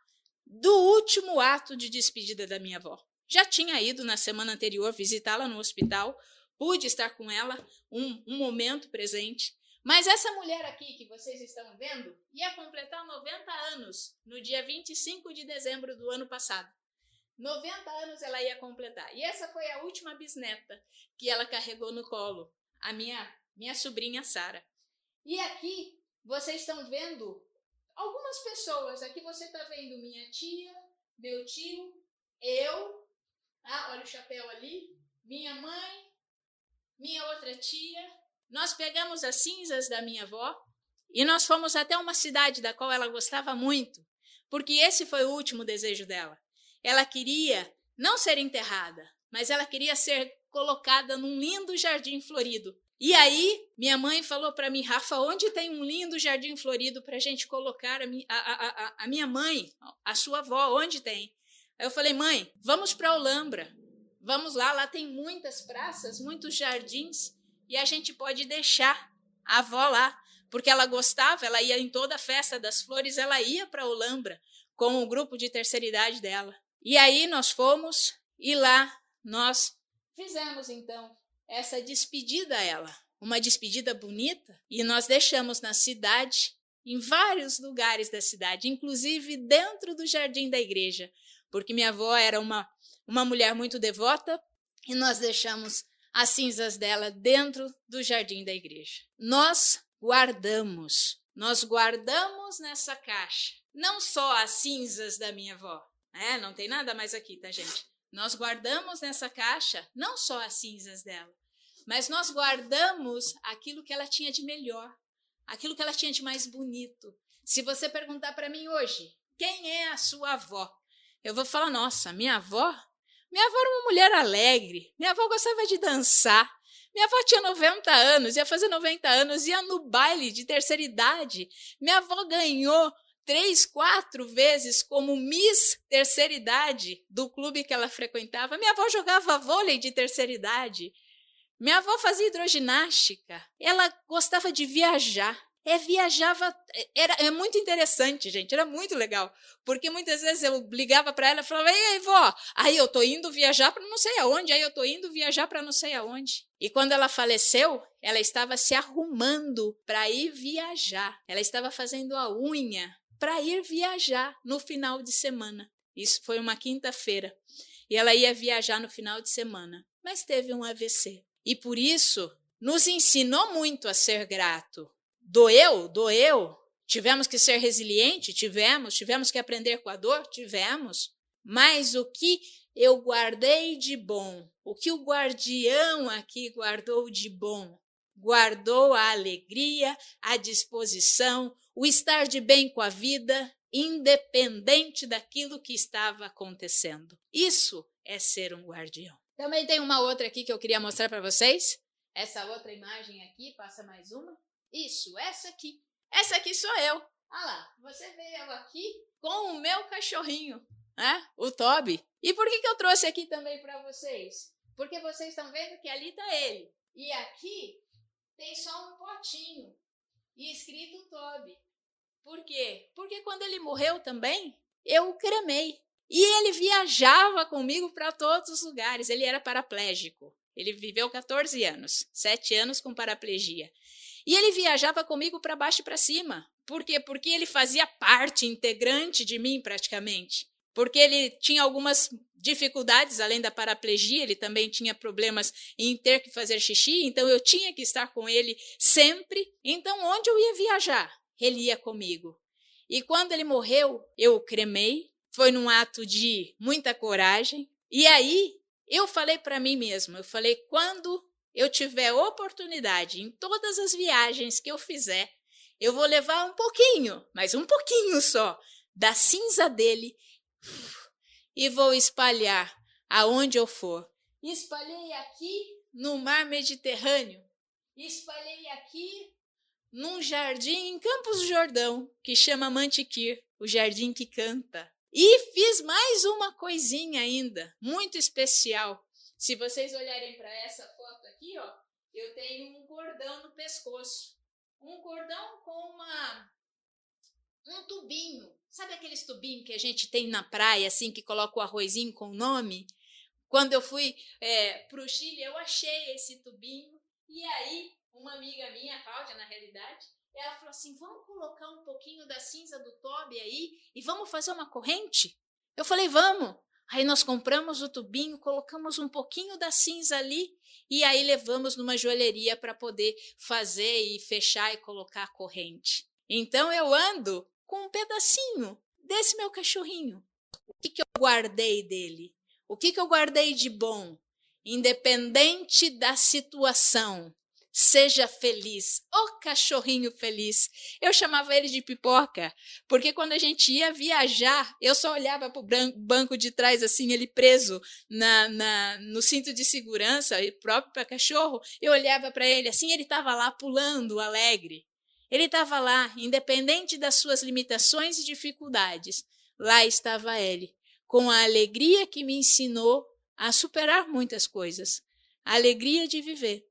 do último ato de despedida da minha avó. Já tinha ido na semana anterior visitá-la no hospital, pude estar com ela um, um momento presente, mas essa mulher aqui que vocês estão vendo ia completar 90 anos no dia 25 de dezembro do ano passado. 90 anos ela ia completar. E essa foi a última bisneta que ela carregou no colo, a minha, minha sobrinha Sara. E aqui vocês estão vendo algumas pessoas. Aqui você está vendo minha tia, meu tio, eu, ah, olha o chapéu ali, minha mãe, minha outra tia. Nós pegamos as cinzas da minha avó e nós fomos até uma cidade da qual ela gostava muito, porque esse foi o último desejo dela. Ela queria não ser enterrada, mas ela queria ser colocada num lindo jardim florido. E aí, minha mãe falou para mim, Rafa, onde tem um lindo jardim florido para a gente colocar a, a, a, a, minha mãe, a sua avó, onde tem? Aí eu falei, mãe, vamos para Olambra. Vamos lá, lá tem muitas praças, muitos jardins, e a gente pode deixar a avó lá, porque ela gostava, ela ia em toda a festa das flores, ela ia para Olambra com o grupo de terceira idade dela. E aí nós fomos e lá nós fizemos então essa despedida a ela, uma despedida bonita, e nós deixamos na cidade, em vários lugares da cidade, inclusive dentro do jardim da igreja, porque minha avó era uma, uma mulher muito devota e nós deixamos as cinzas dela dentro do jardim da igreja. Nós guardamos, nós guardamos nessa caixa não só as cinzas da minha avó, é, não tem nada mais aqui, tá, gente? Nós guardamos nessa caixa não só as cinzas dela, mas nós guardamos aquilo que ela tinha de melhor, aquilo que ela tinha de mais bonito. Se você perguntar para mim hoje, quem é a sua avó? Eu vou falar, nossa, minha avó? Minha avó era uma mulher alegre, minha avó gostava de dançar, minha avó tinha 90 anos, ia fazer 90 anos, ia no baile de terceira idade. Minha avó ganhou três, quatro vezes como Miss terceira idade do clube que ela frequentava. Minha avó jogava vôlei de terceira idade. Minha avó fazia hidroginástica. Ela gostava de viajar. É, viajava. Era, é muito interessante, gente. Era muito legal. Porque muitas vezes eu ligava para ela e falava: Ei, aí, vó, aí eu tô indo viajar para não sei aonde, aí eu tô indo viajar para não sei aonde. E quando ela faleceu, ela estava se arrumando para ir viajar. Ela estava fazendo a unha para ir viajar no final de semana. Isso foi uma quinta-feira. E ela ia viajar no final de semana, mas teve um AVC. E por isso nos ensinou muito a ser grato. Doeu, doeu. Tivemos que ser resiliente, tivemos, tivemos que aprender com a dor, tivemos. Mas o que eu guardei de bom, o que o guardião aqui guardou de bom, guardou a alegria, a disposição, o estar de bem com a vida, independente daquilo que estava acontecendo. Isso é ser um guardião. Também tem uma outra aqui que eu queria mostrar para vocês. Essa outra imagem aqui, passa mais uma. Isso, essa aqui. Essa aqui sou eu. Ah lá, você vê eu aqui com o meu cachorrinho, né? O Toby. E por que, que eu trouxe aqui também para vocês? Porque vocês estão vendo que ali está ele. E aqui tem só um potinho e escrito Toby. Por quê? Porque quando ele morreu também, eu o cremei. E ele viajava comigo para todos os lugares. Ele era paraplégico. Ele viveu 14 anos, 7 anos com paraplegia. E ele viajava comigo para baixo e para cima. Por quê? Porque ele fazia parte integrante de mim praticamente. Porque ele tinha algumas dificuldades além da paraplegia, ele também tinha problemas em ter que fazer xixi, então eu tinha que estar com ele sempre. Então onde eu ia viajar? Ele ia comigo. E quando ele morreu, eu o cremei. Foi num ato de muita coragem. E aí eu falei para mim mesma, eu falei quando eu tiver oportunidade em todas as viagens que eu fizer, eu vou levar um pouquinho, mas um pouquinho só, da cinza dele e vou espalhar aonde eu for. Espalhei aqui no mar Mediterrâneo, espalhei aqui num jardim em Campos do Jordão, que chama Mantiquir, o jardim que canta. E fiz mais uma coisinha ainda, muito especial. Se vocês olharem para essa foto aqui, ó, eu tenho um cordão no pescoço. Um cordão com uma um tubinho. Sabe aqueles tubinhos que a gente tem na praia, assim, que coloca o arrozinho com o nome? Quando eu fui é, para o Chile, eu achei esse tubinho. E aí uma amiga minha, Cláudia, na realidade, ela falou assim: vamos colocar um pouquinho da cinza do Toby aí e vamos fazer uma corrente? Eu falei: vamos. Aí nós compramos o tubinho, colocamos um pouquinho da cinza ali e aí levamos numa joalheria para poder fazer e fechar e colocar a corrente. Então eu ando com um pedacinho desse meu cachorrinho. O que, que eu guardei dele? O que, que eu guardei de bom? Independente da situação, Seja feliz. Ô oh, cachorrinho feliz. Eu chamava ele de pipoca, porque quando a gente ia viajar, eu só olhava para o banco de trás, assim, ele preso na, na no cinto de segurança, próprio para cachorro. Eu olhava para ele assim, ele estava lá pulando, alegre. Ele estava lá, independente das suas limitações e dificuldades. Lá estava ele, com a alegria que me ensinou a superar muitas coisas. A alegria de viver.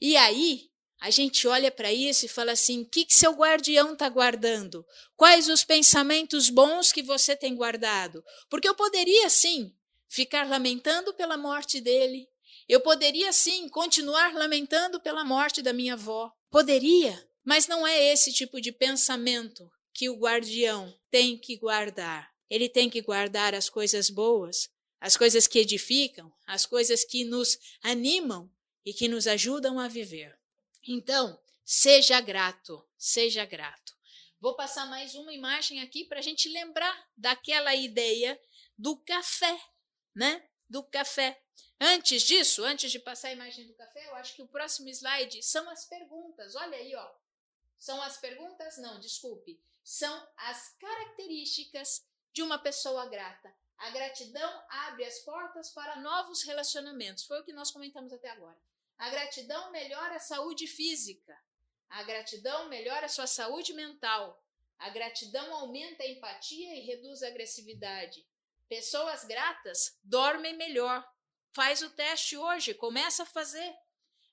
E aí, a gente olha para isso e fala assim: o que, que seu guardião está guardando? Quais os pensamentos bons que você tem guardado? Porque eu poderia, sim, ficar lamentando pela morte dele. Eu poderia, sim, continuar lamentando pela morte da minha avó. Poderia, mas não é esse tipo de pensamento que o guardião tem que guardar. Ele tem que guardar as coisas boas, as coisas que edificam, as coisas que nos animam, e que nos ajudam a viver. Então, seja grato, seja grato. Vou passar mais uma imagem aqui para a gente lembrar daquela ideia do café, né? Do café. Antes disso, antes de passar a imagem do café, eu acho que o próximo slide são as perguntas. Olha aí, ó. São as perguntas? Não, desculpe. São as características de uma pessoa grata. A gratidão abre as portas para novos relacionamentos. Foi o que nós comentamos até agora. A gratidão melhora a saúde física. A gratidão melhora a sua saúde mental. A gratidão aumenta a empatia e reduz a agressividade. Pessoas gratas dormem melhor. Faz o teste hoje, começa a fazer.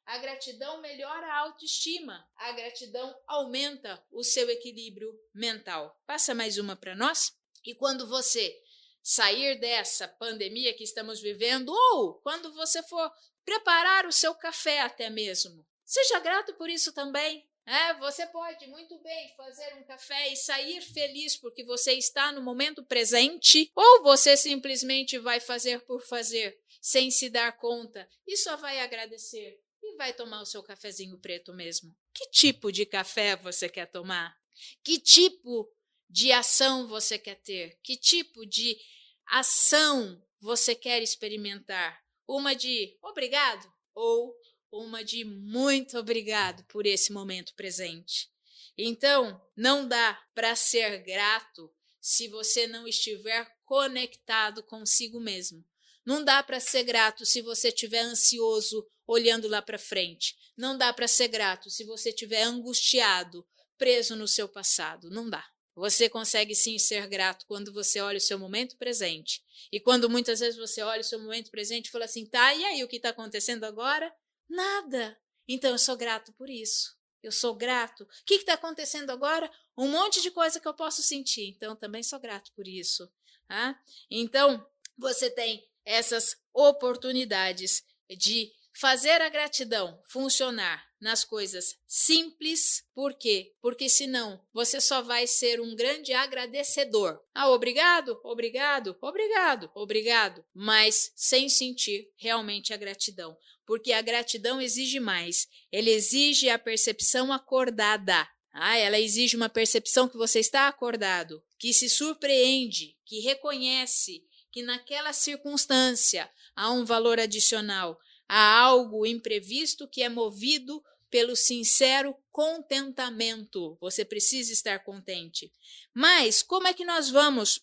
A gratidão melhora a autoestima. A gratidão aumenta o seu equilíbrio mental. Passa mais uma para nós. E quando você sair dessa pandemia que estamos vivendo, ou quando você for preparar o seu café até mesmo. Seja grato por isso também. É, você pode muito bem fazer um café e sair feliz porque você está no momento presente, ou você simplesmente vai fazer por fazer, sem se dar conta, e só vai agradecer e vai tomar o seu cafezinho preto mesmo. Que tipo de café você quer tomar? Que tipo de ação você quer ter? Que tipo de ação você quer experimentar? Uma de obrigado ou uma de muito obrigado por esse momento presente. Então, não dá para ser grato se você não estiver conectado consigo mesmo. Não dá para ser grato se você estiver ansioso olhando lá para frente. Não dá para ser grato se você estiver angustiado, preso no seu passado. Não dá. Você consegue sim ser grato quando você olha o seu momento presente. E quando muitas vezes você olha o seu momento presente e fala assim: tá, e aí o que está acontecendo agora? Nada. Então eu sou grato por isso. Eu sou grato. O que está acontecendo agora? Um monte de coisa que eu posso sentir. Então também sou grato por isso. Tá? Então você tem essas oportunidades de fazer a gratidão funcionar nas coisas simples. Por quê? Porque senão você só vai ser um grande agradecedor. Ah, obrigado, obrigado, obrigado, obrigado, mas sem sentir realmente a gratidão. Porque a gratidão exige mais. Ela exige a percepção acordada. Ah, ela exige uma percepção que você está acordado, que se surpreende, que reconhece que naquela circunstância há um valor adicional, Há algo imprevisto que é movido pelo sincero contentamento. Você precisa estar contente. Mas como é que nós vamos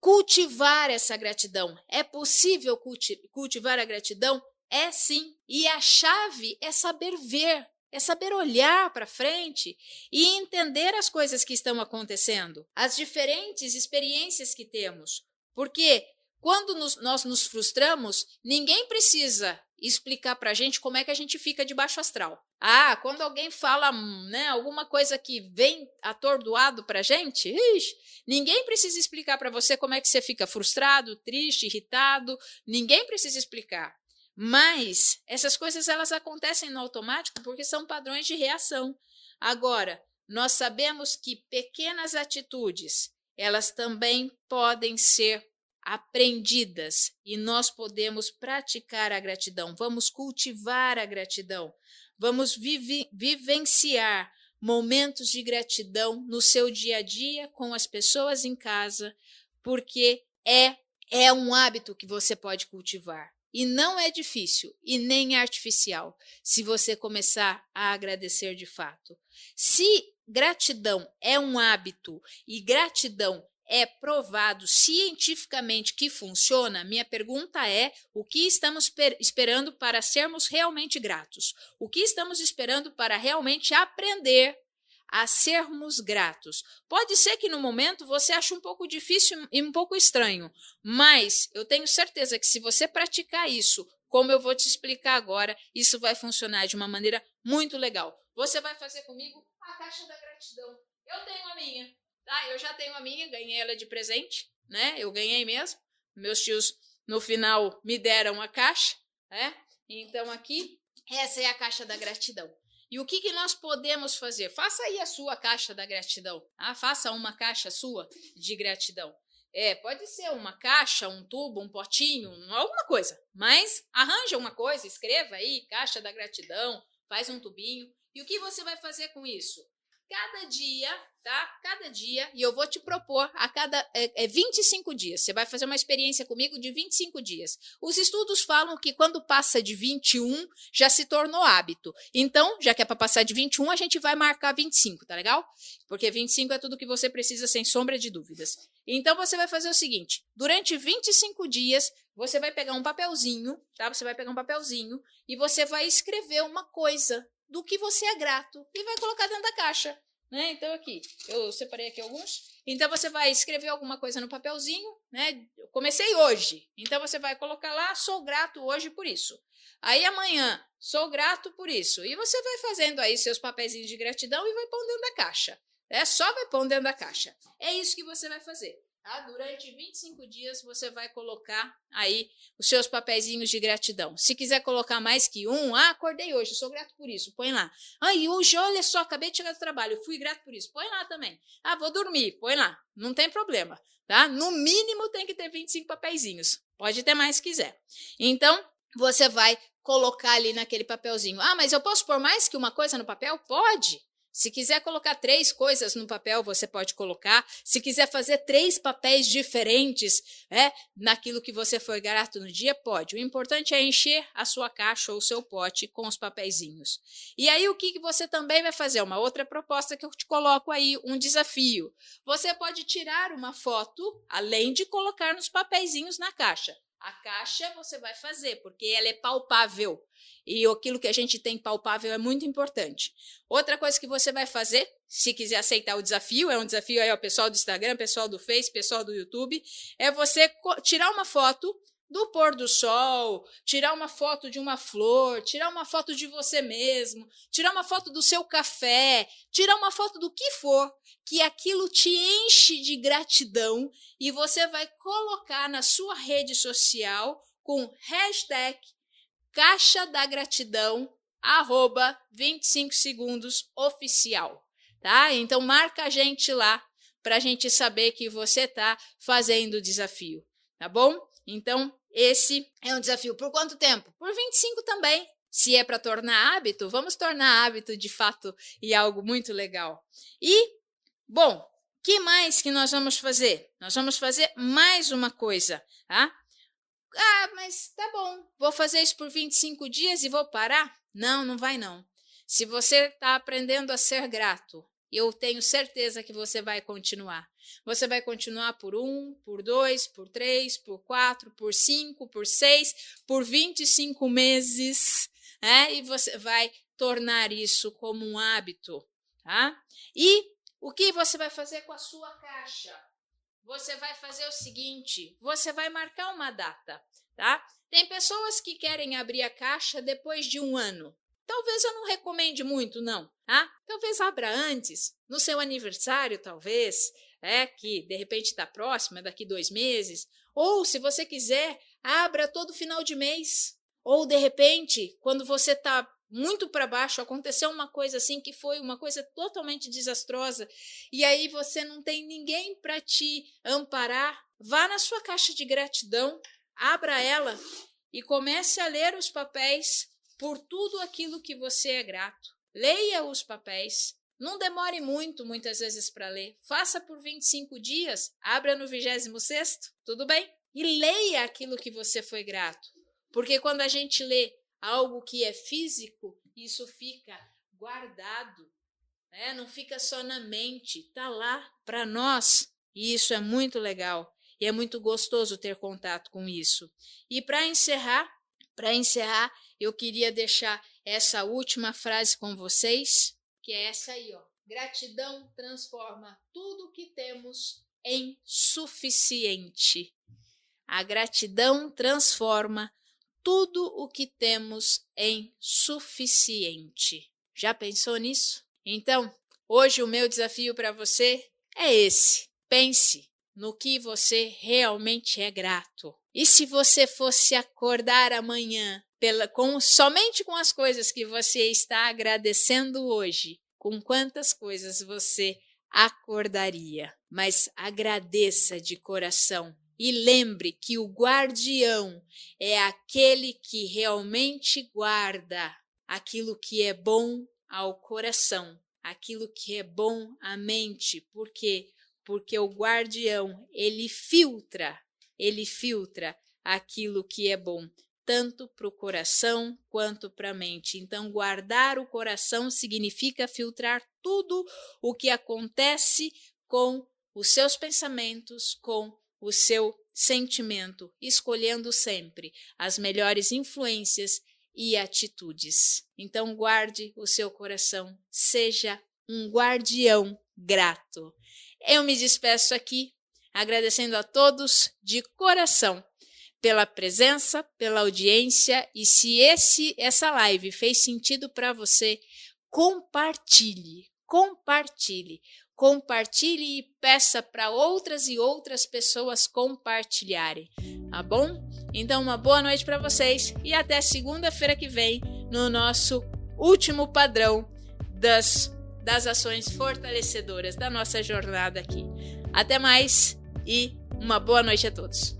cultivar essa gratidão? É possível culti cultivar a gratidão? É sim. E a chave é saber ver, é saber olhar para frente e entender as coisas que estão acontecendo, as diferentes experiências que temos. Porque quando nos, nós nos frustramos, ninguém precisa explicar para a gente como é que a gente fica de baixo astral. Ah, quando alguém fala né, alguma coisa que vem atordoado para a gente, ixi, ninguém precisa explicar para você como é que você fica frustrado, triste, irritado. Ninguém precisa explicar. Mas essas coisas elas acontecem no automático porque são padrões de reação. Agora, nós sabemos que pequenas atitudes elas também podem ser aprendidas e nós podemos praticar a gratidão, vamos cultivar a gratidão, vamos vive, vivenciar momentos de gratidão no seu dia a dia com as pessoas em casa, porque é é um hábito que você pode cultivar. E não é difícil e nem artificial se você começar a agradecer de fato. Se gratidão é um hábito e gratidão é provado cientificamente que funciona, minha pergunta é: o que estamos esperando para sermos realmente gratos? O que estamos esperando para realmente aprender a sermos gratos? Pode ser que no momento você ache um pouco difícil e um pouco estranho, mas eu tenho certeza que se você praticar isso, como eu vou te explicar agora, isso vai funcionar de uma maneira muito legal. Você vai fazer comigo a caixa da gratidão. Eu tenho a minha. Tá, eu já tenho a minha, ganhei ela de presente, né? Eu ganhei mesmo. Meus tios, no final, me deram a caixa, né? Então, aqui, essa é a caixa da gratidão. E o que, que nós podemos fazer? Faça aí a sua caixa da gratidão. Ah, faça uma caixa sua de gratidão. É, pode ser uma caixa, um tubo, um potinho, alguma coisa. Mas arranja uma coisa, escreva aí, caixa da gratidão, faz um tubinho. E o que você vai fazer com isso? Cada dia, tá? Cada dia, e eu vou te propor a cada é, é 25 dias. Você vai fazer uma experiência comigo de 25 dias. Os estudos falam que quando passa de 21, já se tornou hábito. Então, já que é para passar de 21, a gente vai marcar 25, tá legal? Porque 25 é tudo que você precisa, sem sombra de dúvidas. Então, você vai fazer o seguinte: durante 25 dias, você vai pegar um papelzinho, tá? Você vai pegar um papelzinho e você vai escrever uma coisa do que você é grato e vai colocar dentro da caixa. Né? Então, aqui, eu separei aqui alguns. Então, você vai escrever alguma coisa no papelzinho, né? Eu comecei hoje. Então, você vai colocar lá, sou grato hoje por isso. Aí, amanhã, sou grato por isso. E você vai fazendo aí seus papeizinhos de gratidão e vai pondo dentro da caixa. É só vai pondo dentro da caixa. É isso que você vai fazer. Tá? Durante 25 dias você vai colocar aí os seus papeizinhos de gratidão. Se quiser colocar mais que um, ah, acordei hoje, sou grato por isso, põe lá. Ah, e hoje, olha só, acabei de chegar do trabalho, fui grato por isso, põe lá também. Ah, vou dormir, põe lá, não tem problema, tá? No mínimo tem que ter 25 papeizinhos, pode ter mais se quiser. Então, você vai colocar ali naquele papelzinho. Ah, mas eu posso pôr mais que uma coisa no papel? Pode. Se quiser colocar três coisas no papel, você pode colocar. Se quiser fazer três papéis diferentes é, naquilo que você foi grato no dia, pode. O importante é encher a sua caixa ou o seu pote com os papeizinhos. E aí, o que, que você também vai fazer? Uma outra proposta que eu te coloco aí, um desafio. Você pode tirar uma foto, além de colocar nos papeizinhos na caixa. A caixa você vai fazer, porque ela é palpável. E aquilo que a gente tem palpável é muito importante. Outra coisa que você vai fazer, se quiser aceitar o desafio, é um desafio aí ao pessoal do Instagram, pessoal do Face, pessoal do YouTube, é você tirar uma foto do pôr do sol, tirar uma foto de uma flor, tirar uma foto de você mesmo, tirar uma foto do seu café, tirar uma foto do que for, que aquilo te enche de gratidão e você vai colocar na sua rede social com hashtag Caixa da Gratidão, arroba 25 segundos oficial, tá? Então marca a gente lá para a gente saber que você está fazendo o desafio, tá bom? Então, esse é um desafio. Por quanto tempo? Por 25 também. Se é para tornar hábito, vamos tornar hábito de fato e algo muito legal. E, bom, que mais que nós vamos fazer? Nós vamos fazer mais uma coisa, tá? Ah, mas tá bom, vou fazer isso por 25 dias e vou parar? Não, não vai não. Se você está aprendendo a ser grato, eu tenho certeza que você vai continuar. Você vai continuar por um, por dois, por três, por quatro, por cinco, por seis, por 25 meses, né? e você vai tornar isso como um hábito. Tá? E o que você vai fazer com a sua caixa? Você vai fazer o seguinte: você vai marcar uma data. Tá? Tem pessoas que querem abrir a caixa depois de um ano. Talvez eu não recomende muito, não. Tá? Talvez abra antes, no seu aniversário, talvez, é que de repente está próximo, é daqui dois meses. Ou, se você quiser, abra todo final de mês. Ou, de repente, quando você está muito para baixo, aconteceu uma coisa assim que foi uma coisa totalmente desastrosa, e aí você não tem ninguém para te amparar, vá na sua caixa de gratidão, abra ela e comece a ler os papéis por tudo aquilo que você é grato. Leia os papéis. Não demore muito, muitas vezes, para ler. Faça por 25 dias, abra no 26, tudo bem? E leia aquilo que você foi grato. Porque quando a gente lê algo que é físico, isso fica guardado, né? não fica só na mente, está lá para nós. E isso é muito legal. E é muito gostoso ter contato com isso. E para encerrar, para encerrar, eu queria deixar essa última frase com vocês, que é essa aí, ó. Gratidão transforma tudo que temos em suficiente. A gratidão transforma tudo o que temos em suficiente. Já pensou nisso? Então, hoje o meu desafio para você é esse. Pense no que você realmente é grato. E se você fosse acordar amanhã pela, com, somente com as coisas que você está agradecendo hoje, com quantas coisas você acordaria? Mas agradeça de coração e lembre que o guardião é aquele que realmente guarda aquilo que é bom ao coração, aquilo que é bom à mente. Por quê? Porque o guardião, ele filtra ele filtra aquilo que é bom, tanto para o coração quanto para a mente. Então, guardar o coração significa filtrar tudo o que acontece com os seus pensamentos, com o seu sentimento, escolhendo sempre as melhores influências e atitudes. Então, guarde o seu coração, seja um guardião grato. Eu me despeço aqui agradecendo a todos de coração pela presença, pela audiência e se esse essa live fez sentido para você, compartilhe, compartilhe. compartilhe e peça para outras e outras pessoas compartilharem, tá bom? Então, uma boa noite para vocês e até segunda-feira que vem no nosso último padrão das, das ações fortalecedoras da nossa jornada aqui. Até mais e uma boa noite a todos.